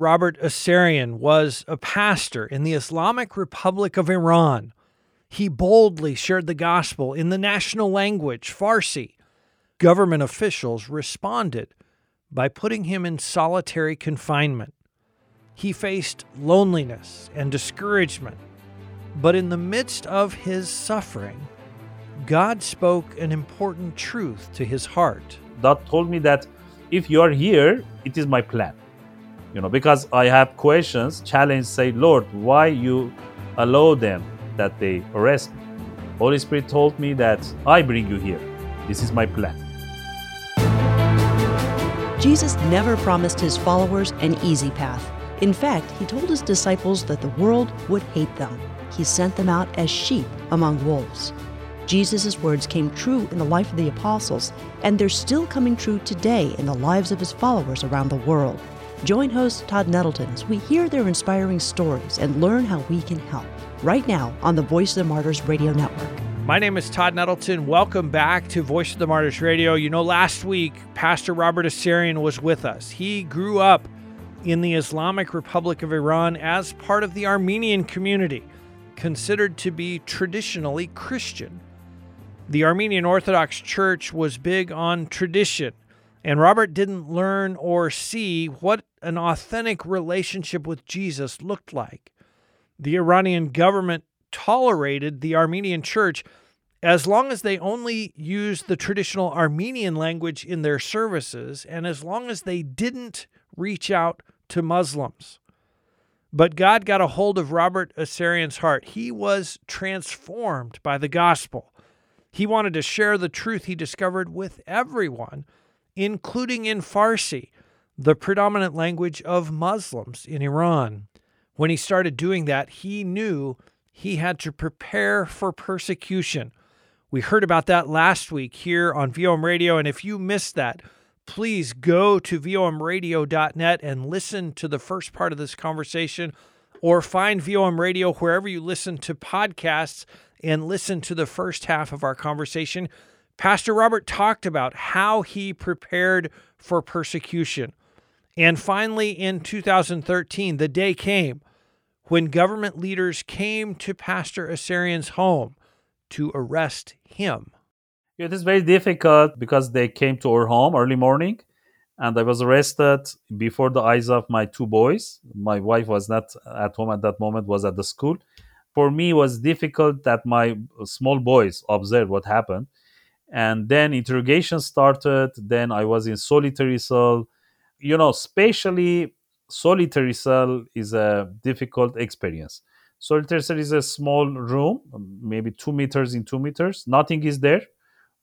Robert Assarian was a pastor in the Islamic Republic of Iran. He boldly shared the gospel in the national language, Farsi. Government officials responded by putting him in solitary confinement. He faced loneliness and discouragement, but in the midst of his suffering, God spoke an important truth to his heart. God told me that if you are here, it is my plan. You know, because I have questions, challenge, say, Lord, why you allow them that they arrest me? Holy Spirit told me that I bring you here. This is my plan. Jesus never promised his followers an easy path. In fact, he told his disciples that the world would hate them. He sent them out as sheep among wolves. Jesus' words came true in the life of the apostles, and they're still coming true today in the lives of his followers around the world. Join host Todd Nettleton as we hear their inspiring stories and learn how we can help. Right now on the Voice of the Martyrs Radio Network. My name is Todd Nettleton. Welcome back to Voice of the Martyrs Radio. You know, last week, Pastor Robert Assarian was with us. He grew up in the Islamic Republic of Iran as part of the Armenian community, considered to be traditionally Christian. The Armenian Orthodox Church was big on tradition, and Robert didn't learn or see what an authentic relationship with Jesus looked like. The Iranian government tolerated the Armenian church as long as they only used the traditional Armenian language in their services and as long as they didn't reach out to Muslims. But God got a hold of Robert Assarian's heart. He was transformed by the gospel. He wanted to share the truth he discovered with everyone, including in Farsi, the predominant language of Muslims in Iran. When he started doing that, he knew he had to prepare for persecution. We heard about that last week here on VOM Radio, and if you missed that, please go to vomradio.net and listen to the first part of this conversation or find VOM Radio wherever you listen to podcasts and listen to the first half of our conversation. Pastor Robert talked about how he prepared for persecution. And finally, in 2013, the day came when government leaders came to Pastor Assarian's home to arrest him. It is very difficult because they came to our home early morning and I was arrested before the eyes of my two boys. My wife was not at home at that moment, was at the school. For me, it was difficult that my small boys observed what happened. And then interrogation started. Then I was in solitary cell. You know, especially solitary cell is a difficult experience. Solitary cell is a small room, maybe two meters in two meters. Nothing is there.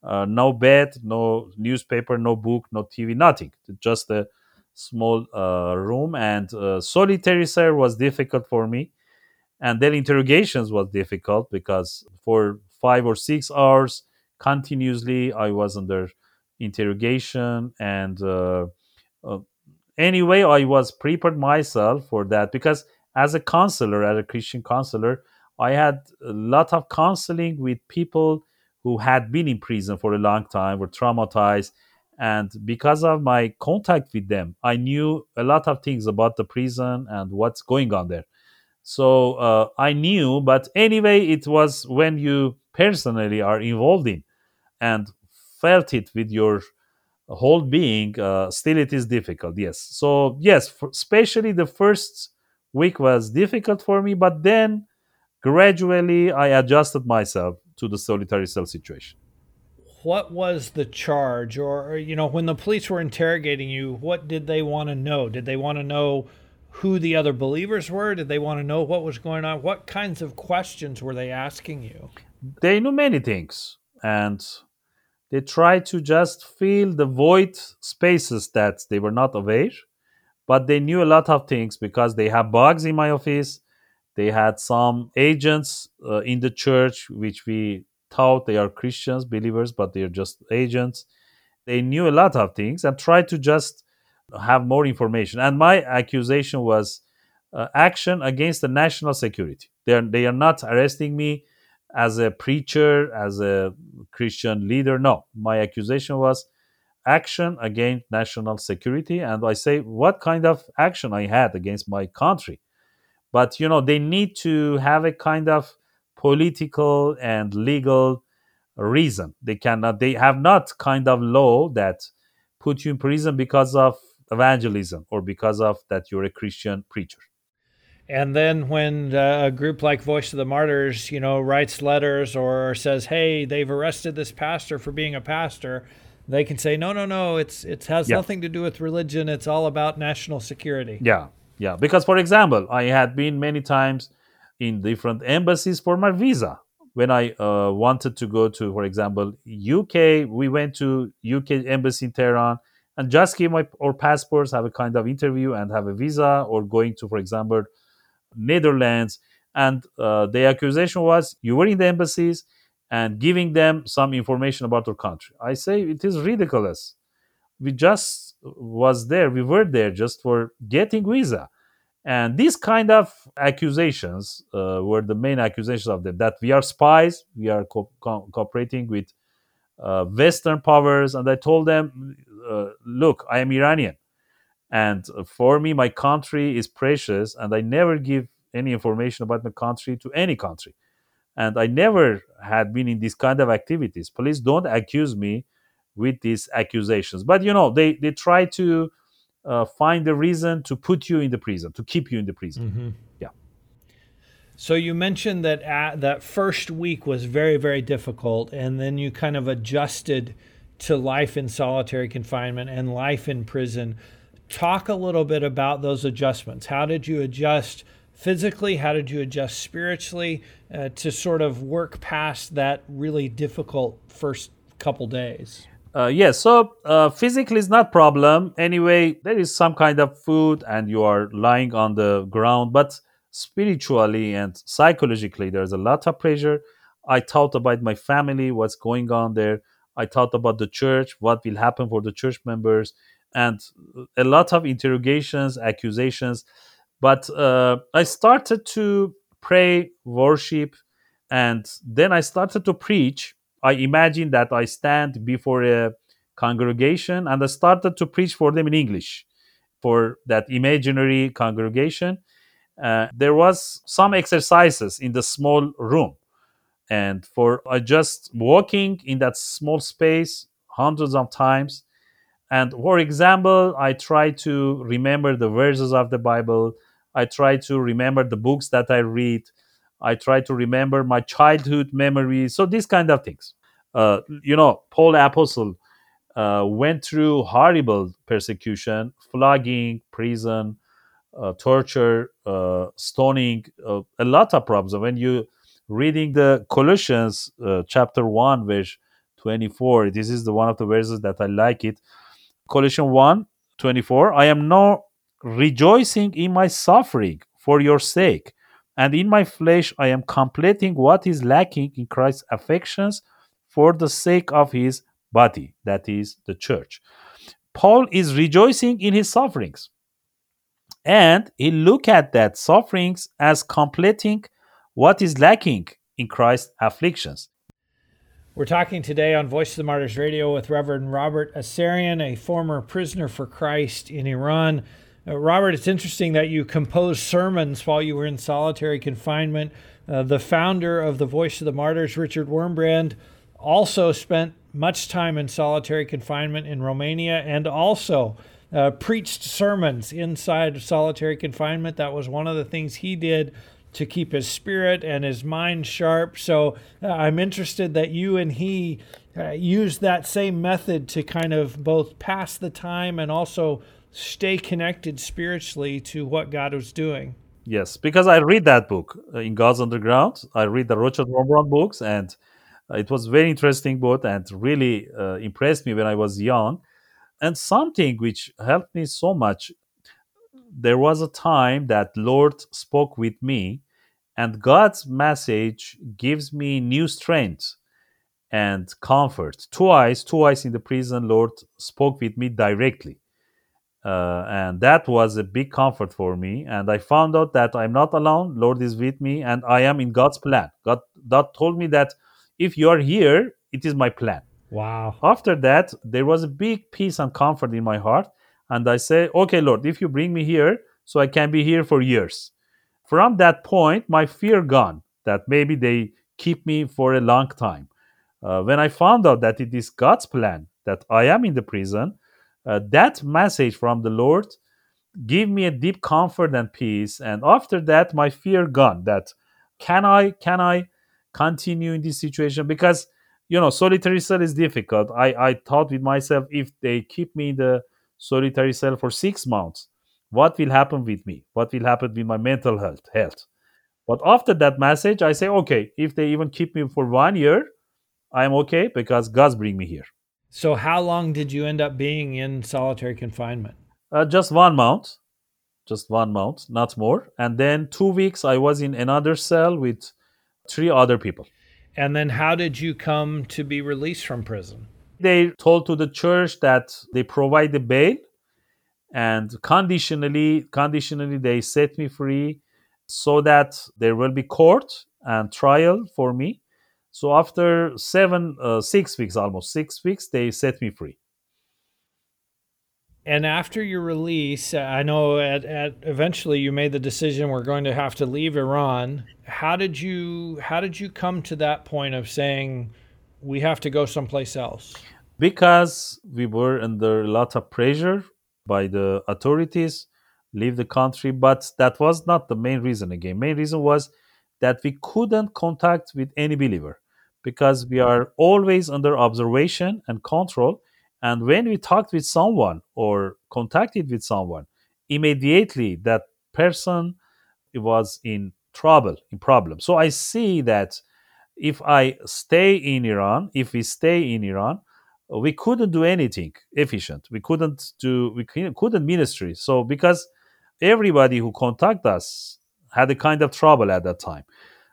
Uh, no bed, no newspaper, no book, no TV, nothing. Just a small uh, room. And uh, solitary cell was difficult for me. And then interrogations was difficult because for five or six hours continuously I was under interrogation and uh, anyway, I was prepared myself for that because as a counselor, as a Christian counselor, I had a lot of counseling with people who had been in prison for a long time, were traumatized. And because of my contact with them, I knew a lot of things about the prison and what's going on there. So uh, I knew, but anyway, it was when you personally are involved in and felt it with your whole being, uh, still it is difficult. Yes. So yes, for, especially the first week was difficult for me, but then gradually I adjusted myself to the solitary cell situation. What was the charge, or you know, when the police were interrogating you, what did they want to know? Did they want to know who the other believers were? Did they want to know what was going on? What kinds of questions were they asking you? They knew many things, and they tried to just fill the void spaces that they were not aware but they knew a lot of things because they have bugs in my office. They had some agents uh, in the church which we thought they are christians believers but they're just agents. They knew a lot of things and tried to just have more information. And my accusation was uh, action against the national security. They are, they are not arresting me as a preacher, as a Christian leader. No, my accusation was action against national security. And I say, what kind of action I had against my country? But you know, they need to have a kind of political and legal reason. They cannot. They have not kind of law that put you in prison because of evangelism or because of that you're a Christian preacher. And then when uh, a group like Voice of the Martyrs, you know, writes letters or says, "Hey, they've arrested this pastor for being a pastor," they can say, "No, no, no. It's it has yeah. nothing to do with religion. It's all about national security." Yeah, yeah. Because, for example, I had been many times in different embassies for my visa. When I uh, wanted to go to, for example, UK, we went to UK embassy in Tehran and just give my our passports, have a kind of interview, and have a visa, or going to, for example Netherlands. And uh, the accusation was you were in the embassies and giving them some information about your country. I say it is ridiculous. We just was there, we were there just for getting visa. And these kind of accusations uh, were the main accusations of them that we are spies, we are co- co- cooperating with uh, Western powers. And I told them, uh, look, I am Iranian. And for me, my country is precious, and I never give any information about my country to any country. And I never had been in these kind of activities. Please don't accuse me with these accusations. But you know, they they try to uh, find a reason to put you in the prison, to keep you in the prison. Mm-hmm. Yeah. So you mentioned that at, that first week was very very difficult, and then you kind of adjusted to life in solitary confinement and life in prison talk a little bit about those adjustments. How did you adjust physically? How did you adjust spiritually uh, to sort of work past that really difficult first couple days? Uh, yes, so uh, physically is not problem. Anyway, there is some kind of food and you are lying on the ground, but spiritually and psychologically, there's a lot of pressure. I thought about my family, what's going on there. I thought about the church, what will happen for the church members and a lot of interrogations, accusations. But uh, I started to pray, worship, and then I started to preach. I imagined that I stand before a congregation and I started to preach for them in English for that imaginary congregation. Uh, there was some exercises in the small room and for I just walking in that small space hundreds of times and for example, I try to remember the verses of the Bible. I try to remember the books that I read. I try to remember my childhood memories. So these kind of things. Uh, you know, Paul the Apostle uh, went through horrible persecution, flogging, prison, uh, torture, uh, stoning, uh, a lot of problems. When you reading the Colossians uh, chapter one, verse twenty-four, this is the one of the verses that I like it Colossians 1 24. I am now rejoicing in my suffering for your sake, and in my flesh I am completing what is lacking in Christ's affections for the sake of his body, that is the church. Paul is rejoicing in his sufferings. And he look at that sufferings as completing what is lacking in Christ's afflictions. We're talking today on Voice of the Martyrs Radio with Reverend Robert Assarian, a former prisoner for Christ in Iran. Uh, Robert, it's interesting that you composed sermons while you were in solitary confinement. Uh, the founder of the Voice of the Martyrs, Richard Wurmbrand, also spent much time in solitary confinement in Romania and also uh, preached sermons inside of solitary confinement. That was one of the things he did to keep his spirit and his mind sharp. So uh, I'm interested that you and he uh, used that same method to kind of both pass the time and also stay connected spiritually to what God was doing. Yes, because I read that book uh, in God's Underground. I read the Richard Wurmbrand books, and uh, it was very interesting book and really uh, impressed me when I was young. And something which helped me so much there was a time that Lord spoke with me and God's message gives me new strength and comfort. Twice, twice in the prison, Lord spoke with me directly. Uh, and that was a big comfort for me. And I found out that I'm not alone. Lord is with me, and I am in God's plan. God, God told me that if you are here, it is my plan. Wow. After that, there was a big peace and comfort in my heart. And I say, okay, Lord, if you bring me here, so I can be here for years. From that point, my fear gone that maybe they keep me for a long time. Uh, when I found out that it is God's plan that I am in the prison, uh, that message from the Lord give me a deep comfort and peace. And after that, my fear gone. That can I can I continue in this situation because you know solitary cell is difficult. I I thought with myself if they keep me in the solitary cell for six months, what will happen with me? What will happen with my mental health? Health. But after that message, I say, okay, if they even keep me for one year, I'm okay because God's bring me here. So, how long did you end up being in solitary confinement? Uh, just one month, just one month, not more. And then two weeks, I was in another cell with three other people. And then, how did you come to be released from prison? They told to the church that they provide the bail, and conditionally, conditionally, they set me free, so that there will be court and trial for me. So after seven, uh, six weeks, almost six weeks, they set me free and after your release, I know at, at eventually you made the decision we're going to have to leave Iran. How did you how did you come to that point of saying we have to go someplace else? Because we were under a lot of pressure by the authorities, leave the country. But that was not the main reason. Again, main reason was that we couldn't contact with any believer because we are always under observation and control and when we talked with someone or contacted with someone, immediately that person was in trouble, in problem. So I see that if I stay in Iran, if we stay in Iran, we couldn't do anything efficient. We couldn't do we couldn't ministry. So because everybody who contact us had a kind of trouble at that time.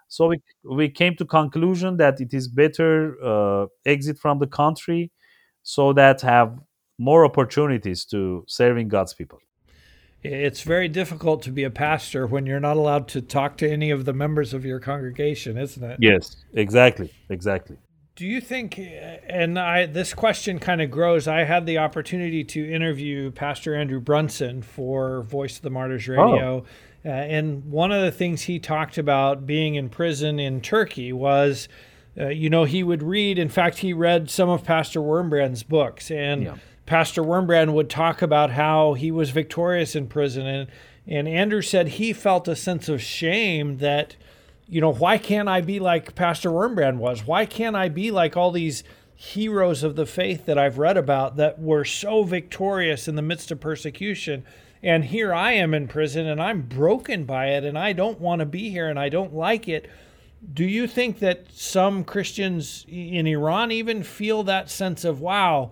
So we, we came to conclusion that it is better uh, exit from the country so that have more opportunities to serving God's people. It's very difficult to be a pastor when you're not allowed to talk to any of the members of your congregation, isn't it? Yes, exactly, exactly. Do you think and I this question kind of grows. I had the opportunity to interview Pastor Andrew Brunson for Voice of the Martyrs Radio. Oh. Uh, and one of the things he talked about being in prison in Turkey was uh, you know, he would read. In fact, he read some of Pastor Wurmbrand's books, and yeah. Pastor Wurmbrand would talk about how he was victorious in prison. And, and Andrew said he felt a sense of shame that, you know, why can't I be like Pastor Wurmbrand was? Why can't I be like all these heroes of the faith that I've read about that were so victorious in the midst of persecution? And here I am in prison and I'm broken by it and I don't want to be here and I don't like it do you think that some Christians in Iran even feel that sense of wow,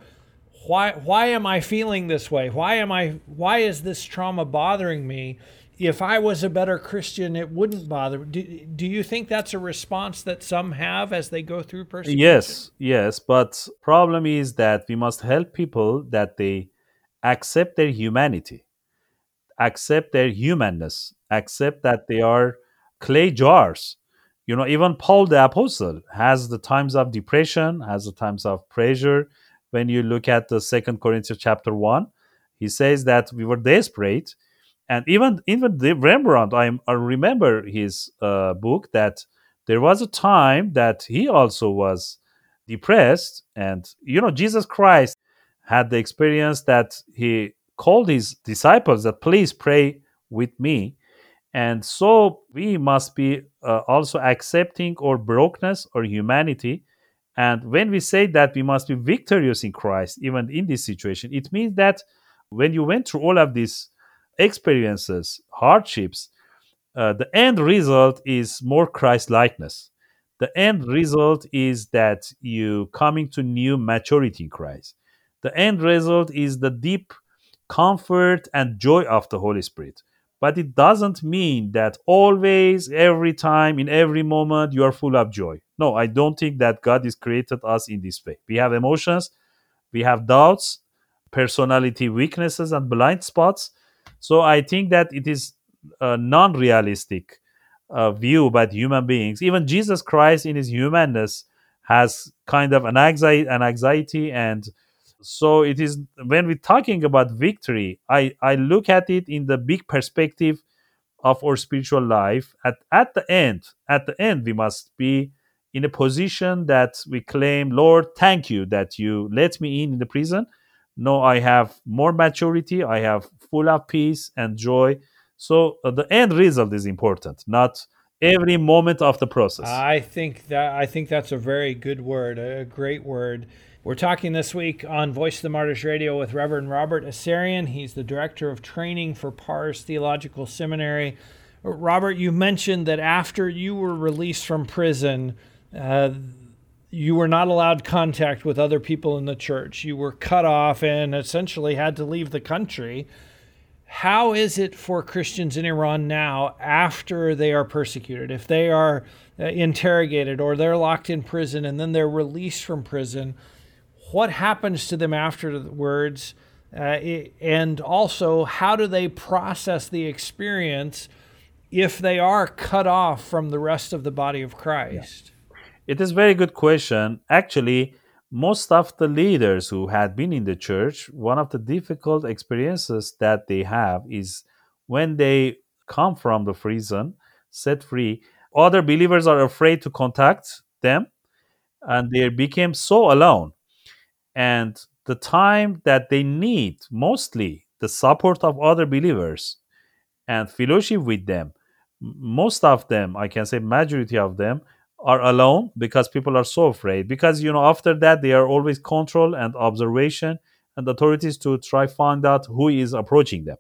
why why am I feeling this way? Why am I why is this trauma bothering me? If I was a better Christian, it wouldn't bother. Do, do you think that's a response that some have as they go through persecution? Yes, yes. But problem is that we must help people that they accept their humanity, accept their humanness, accept that they are clay jars you know even paul the apostle has the times of depression has the times of pressure when you look at the second corinthians chapter 1 he says that we were desperate and even even the Wurmbrand i, I remember his uh, book that there was a time that he also was depressed and you know jesus christ had the experience that he called his disciples that please pray with me and so we must be uh, also accepting our brokenness or humanity. And when we say that we must be victorious in Christ, even in this situation, it means that when you went through all of these experiences, hardships, uh, the end result is more Christ likeness. The end result is that you coming to new maturity in Christ. The end result is the deep comfort and joy of the Holy Spirit but it doesn't mean that always every time in every moment you are full of joy no i don't think that god has created us in this way we have emotions we have doubts personality weaknesses and blind spots so i think that it is a non-realistic uh, view by human beings even jesus christ in his humanness has kind of an anxiety, an anxiety, and so it is when we're talking about victory. I I look at it in the big perspective of our spiritual life. At at the end, at the end, we must be in a position that we claim, Lord, thank you that you let me in in the prison. No, I have more maturity. I have full of peace and joy. So uh, the end result is important, not every moment of the process. I think that I think that's a very good word, a great word. We're talking this week on Voice of the Martyrs Radio with Reverend Robert Asarian. He's the director of training for Pars Theological Seminary. Robert, you mentioned that after you were released from prison, uh, you were not allowed contact with other people in the church. You were cut off and essentially had to leave the country. How is it for Christians in Iran now after they are persecuted? If they are uh, interrogated or they're locked in prison and then they're released from prison, what happens to them afterwards? Uh, and also, how do they process the experience if they are cut off from the rest of the body of Christ? Yeah. It is a very good question. Actually, most of the leaders who had been in the church, one of the difficult experiences that they have is when they come from the prison, set free, other believers are afraid to contact them and they became so alone. And the time that they need mostly the support of other believers and fellowship with them, most of them, I can say majority of them, are alone because people are so afraid. Because you know after that they are always control and observation and authorities to try find out who is approaching them.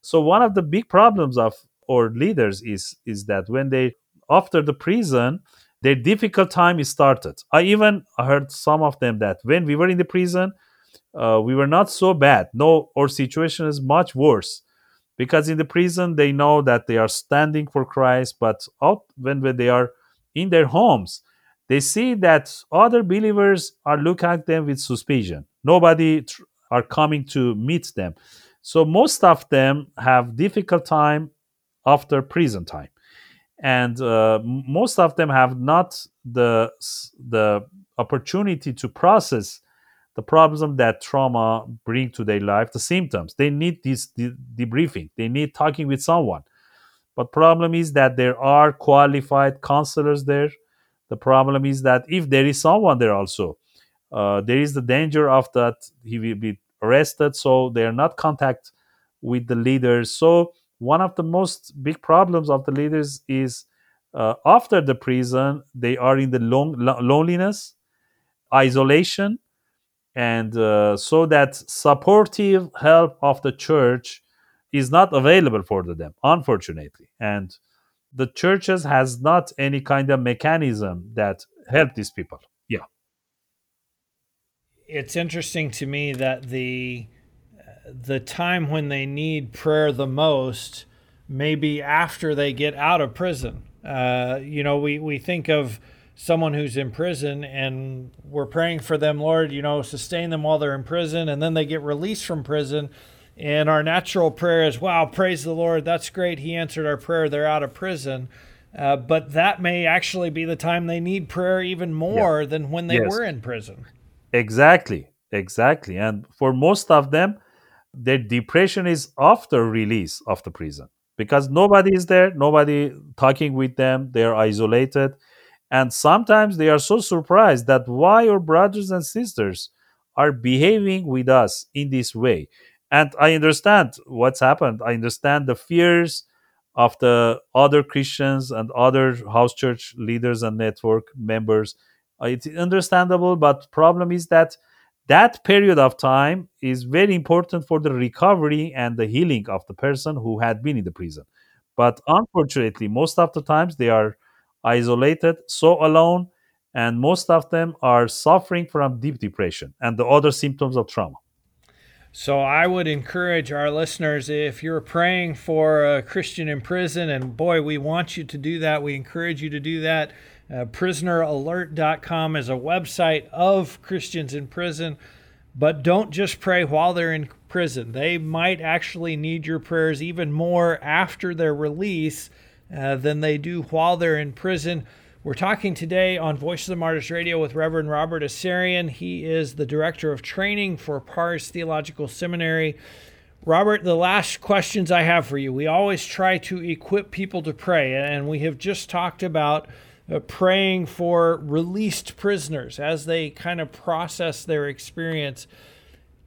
So one of the big problems of our leaders is is that when they after the prison their difficult time is started. I even heard some of them that when we were in the prison uh, we were not so bad. No our situation is much worse. Because in the prison they know that they are standing for christ but out when, when they are in their homes, they see that other believers are looking at them with suspicion. Nobody tr- are coming to meet them. So most of them have difficult time after prison time, and uh, most of them have not the the opportunity to process the problems that trauma bring to their life, the symptoms. They need this de- debriefing. They need talking with someone. But problem is that there are qualified counselors there. The problem is that if there is someone there also, uh, there is the danger of that he will be arrested. So they are not contact with the leaders. So one of the most big problems of the leaders is uh, after the prison they are in the long, loneliness, isolation, and uh, so that supportive help of the church is not available for them unfortunately. And the churches has not any kind of mechanism that help these people. Yeah. It's interesting to me that the the time when they need prayer the most may be after they get out of prison. Uh, you know we, we think of someone who's in prison and we're praying for them lord you know sustain them while they're in prison and then they get released from prison and our natural prayer is, wow, praise the Lord. That's great. He answered our prayer. They're out of prison. Uh, but that may actually be the time they need prayer even more yeah. than when they yes. were in prison. Exactly. Exactly. And for most of them, their depression is after release of the prison because nobody is there, nobody talking with them, they're isolated. And sometimes they are so surprised that why your brothers and sisters are behaving with us in this way and i understand what's happened. I understand the fears of the other christians and other house church leaders and network members. Uh, it's understandable but problem is that that period of time is very important for the recovery and the healing of the person who had been in the prison. But unfortunately most of the times they are isolated so alone and most of them are suffering from deep depression and the other symptoms of trauma so I would encourage our listeners if you're praying for a Christian in prison, and boy, we want you to do that, we encourage you to do that. Uh, prisoneralert.com is a website of Christians in prison, but don't just pray while they're in prison. They might actually need your prayers even more after their release uh, than they do while they're in prison. We're talking today on Voice of the Martyrs Radio with Reverend Robert Asarian. He is the director of training for Pars Theological Seminary. Robert, the last questions I have for you. We always try to equip people to pray, and we have just talked about uh, praying for released prisoners as they kind of process their experience.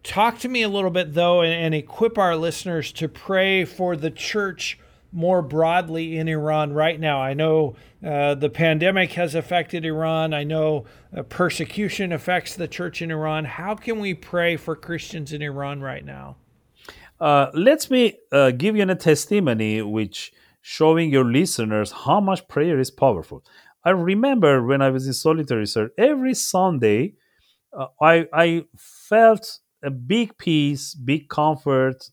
Talk to me a little bit, though, and, and equip our listeners to pray for the church more broadly in Iran right now. I know uh, the pandemic has affected Iran. I know uh, persecution affects the church in Iran. How can we pray for Christians in Iran right now? Uh, let me uh, give you a testimony which showing your listeners how much prayer is powerful. I remember when I was in solitary search, every Sunday, uh, I, I felt a big peace, big comfort,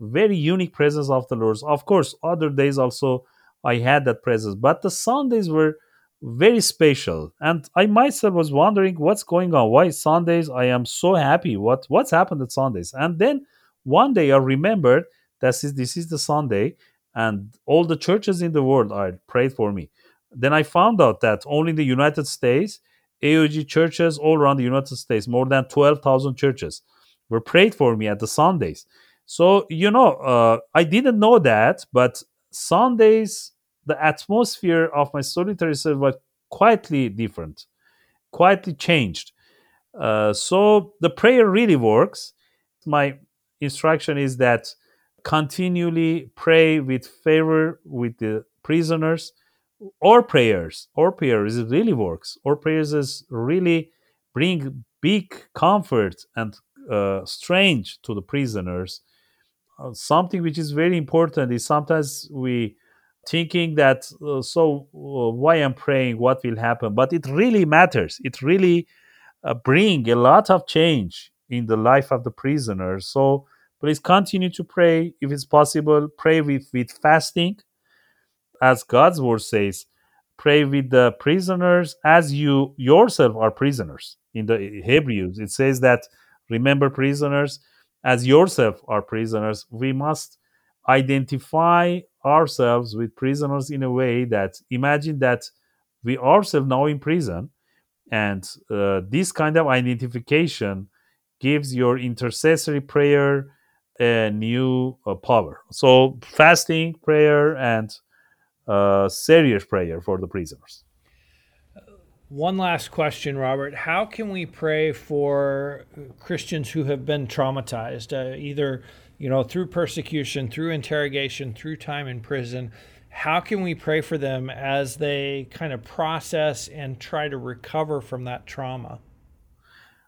very unique presence of the Lord. Of course, other days also I had that presence, but the Sundays were very special. And I myself was wondering what's going on. Why Sundays I am so happy? What what's happened at Sundays? And then one day I remembered that is, this is the Sunday, and all the churches in the world are prayed for me. Then I found out that only in the United States, AOG churches all around the United States, more than 12,000 churches, were prayed for me at the Sundays. So, you know, uh, I didn't know that, but Sundays, the atmosphere of my solitary cell was quietly different, quietly changed. Uh, so the prayer really works. My instruction is that continually pray with favor with the prisoners or prayers or prayers it really works or prayers is really bring big comfort and uh, strange to the prisoners. Uh, something which is very important is sometimes we thinking that uh, so uh, why I'm praying, what will happen, but it really matters. It really uh, bring a lot of change in the life of the prisoners. So please continue to pray if it's possible. Pray with with fasting, as God's word says. Pray with the prisoners as you yourself are prisoners. In the Hebrews, it says that Remember, prisoners, as yourself are prisoners, we must identify ourselves with prisoners in a way that imagine that we ourselves now in prison, and uh, this kind of identification gives your intercessory prayer a new uh, power. So, fasting prayer and uh, serious prayer for the prisoners. One last question, Robert. How can we pray for Christians who have been traumatized, uh, either you know through persecution, through interrogation, through time in prison? How can we pray for them as they kind of process and try to recover from that trauma?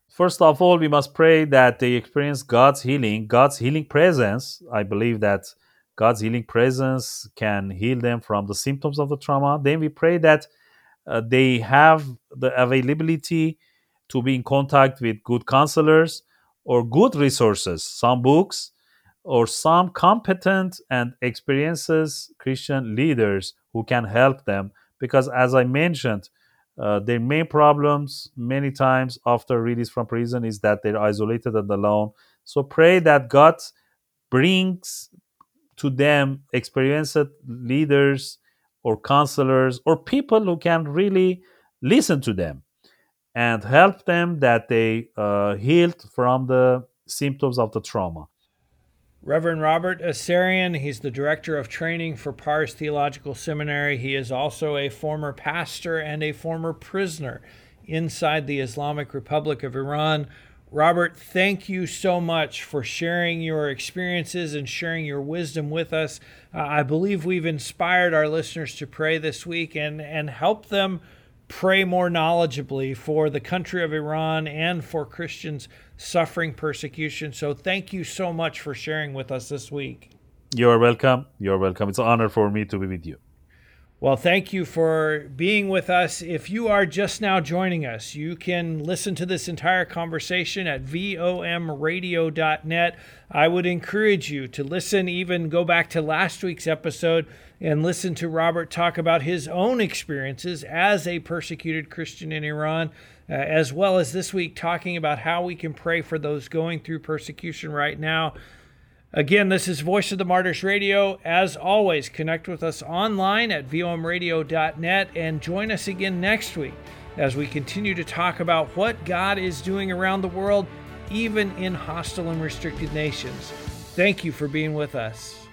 First of all, we must pray that they experience God's healing, God's healing presence. I believe that God's healing presence can heal them from the symptoms of the trauma. Then we pray that uh, they have the availability to be in contact with good counselors or good resources, some books, or some competent and experienced Christian leaders who can help them. Because, as I mentioned, uh, their main problems many times after release from prison is that they're isolated and alone. So pray that God brings to them experienced leaders or counselors or people who can really listen to them and help them that they uh, healed from the symptoms of the trauma. Reverend Robert Asarian, he's the director of training for Pars Theological Seminary. He is also a former pastor and a former prisoner inside the Islamic Republic of Iran. Robert, thank you so much for sharing your experiences and sharing your wisdom with us. Uh, I believe we've inspired our listeners to pray this week and, and help them pray more knowledgeably for the country of Iran and for Christians suffering persecution. So thank you so much for sharing with us this week. You're welcome. You're welcome. It's an honor for me to be with you. Well, thank you for being with us. If you are just now joining us, you can listen to this entire conversation at vomradio.net. I would encourage you to listen, even go back to last week's episode and listen to Robert talk about his own experiences as a persecuted Christian in Iran, uh, as well as this week talking about how we can pray for those going through persecution right now. Again, this is Voice of the Martyrs Radio. As always, connect with us online at vomradio.net and join us again next week as we continue to talk about what God is doing around the world, even in hostile and restricted nations. Thank you for being with us.